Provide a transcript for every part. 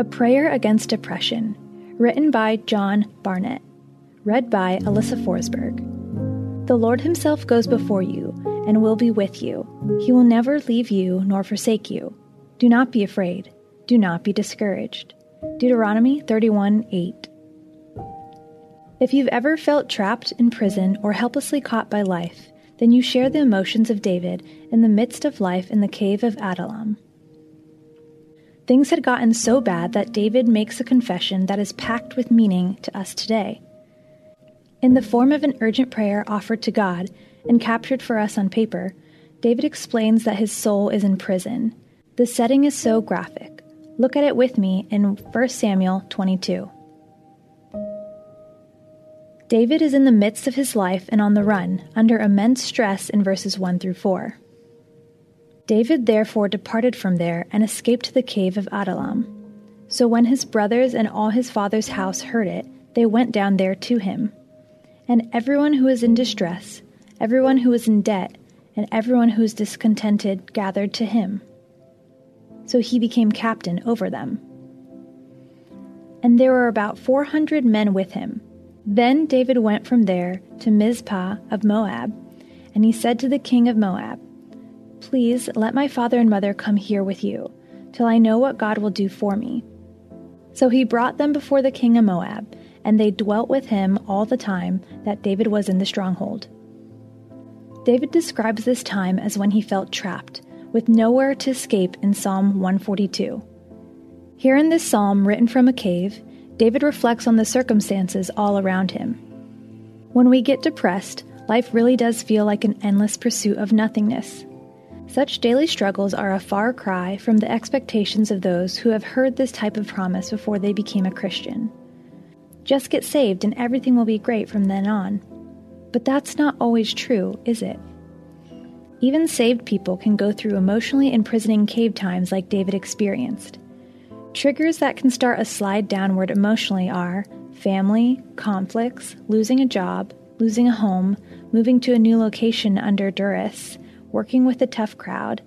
A Prayer Against Depression, written by John Barnett, read by Alyssa Forsberg. The Lord Himself goes before you and will be with you. He will never leave you nor forsake you. Do not be afraid. Do not be discouraged. Deuteronomy 31 8. If you've ever felt trapped in prison or helplessly caught by life, then you share the emotions of David in the midst of life in the cave of Adullam. Things had gotten so bad that David makes a confession that is packed with meaning to us today. In the form of an urgent prayer offered to God and captured for us on paper, David explains that his soul is in prison. The setting is so graphic. Look at it with me in 1 Samuel 22. David is in the midst of his life and on the run, under immense stress in verses 1 through 4. David therefore departed from there and escaped to the cave of Adullam. So when his brothers and all his father's house heard it, they went down there to him. And everyone who was in distress, everyone who was in debt, and everyone who was discontented gathered to him. So he became captain over them. And there were about four hundred men with him. Then David went from there to Mizpah of Moab, and he said to the king of Moab, Please let my father and mother come here with you, till I know what God will do for me. So he brought them before the king of Moab, and they dwelt with him all the time that David was in the stronghold. David describes this time as when he felt trapped, with nowhere to escape in Psalm 142. Here in this psalm, written from a cave, David reflects on the circumstances all around him. When we get depressed, life really does feel like an endless pursuit of nothingness. Such daily struggles are a far cry from the expectations of those who have heard this type of promise before they became a Christian. Just get saved and everything will be great from then on. But that's not always true, is it? Even saved people can go through emotionally imprisoning cave times like David experienced. Triggers that can start a slide downward emotionally are family, conflicts, losing a job, losing a home, moving to a new location under duress, working with a tough crowd,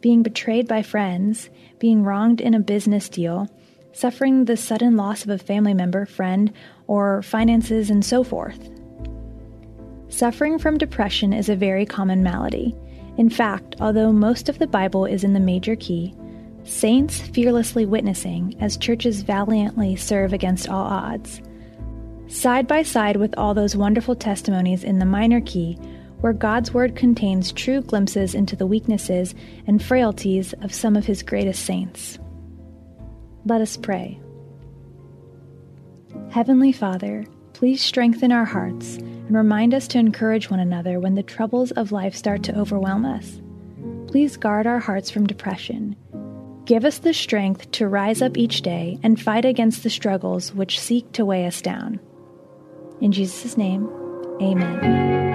being betrayed by friends, being wronged in a business deal, suffering the sudden loss of a family member, friend, or finances, and so forth. Suffering from depression is a very common malady. In fact, although most of the Bible is in the major key, saints fearlessly witnessing as churches valiantly serve against all odds. Side by side with all those wonderful testimonies in the minor key where God's Word contains true glimpses into the weaknesses and frailties of some of His greatest saints. Let us pray. Heavenly Father, please strengthen our hearts and remind us to encourage one another when the troubles of life start to overwhelm us. Please guard our hearts from depression. Give us the strength to rise up each day and fight against the struggles which seek to weigh us down. In Jesus' name, amen.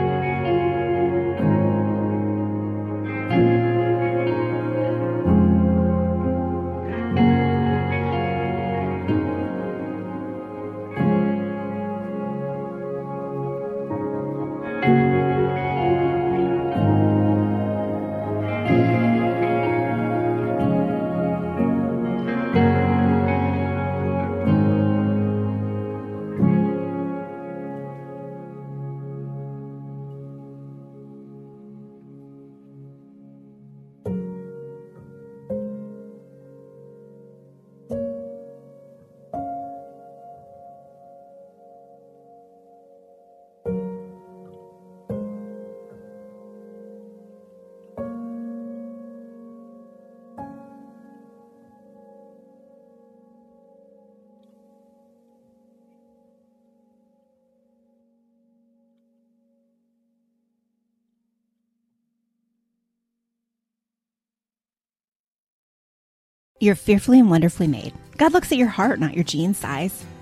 You're fearfully and wonderfully made. God looks at your heart, not your jean size.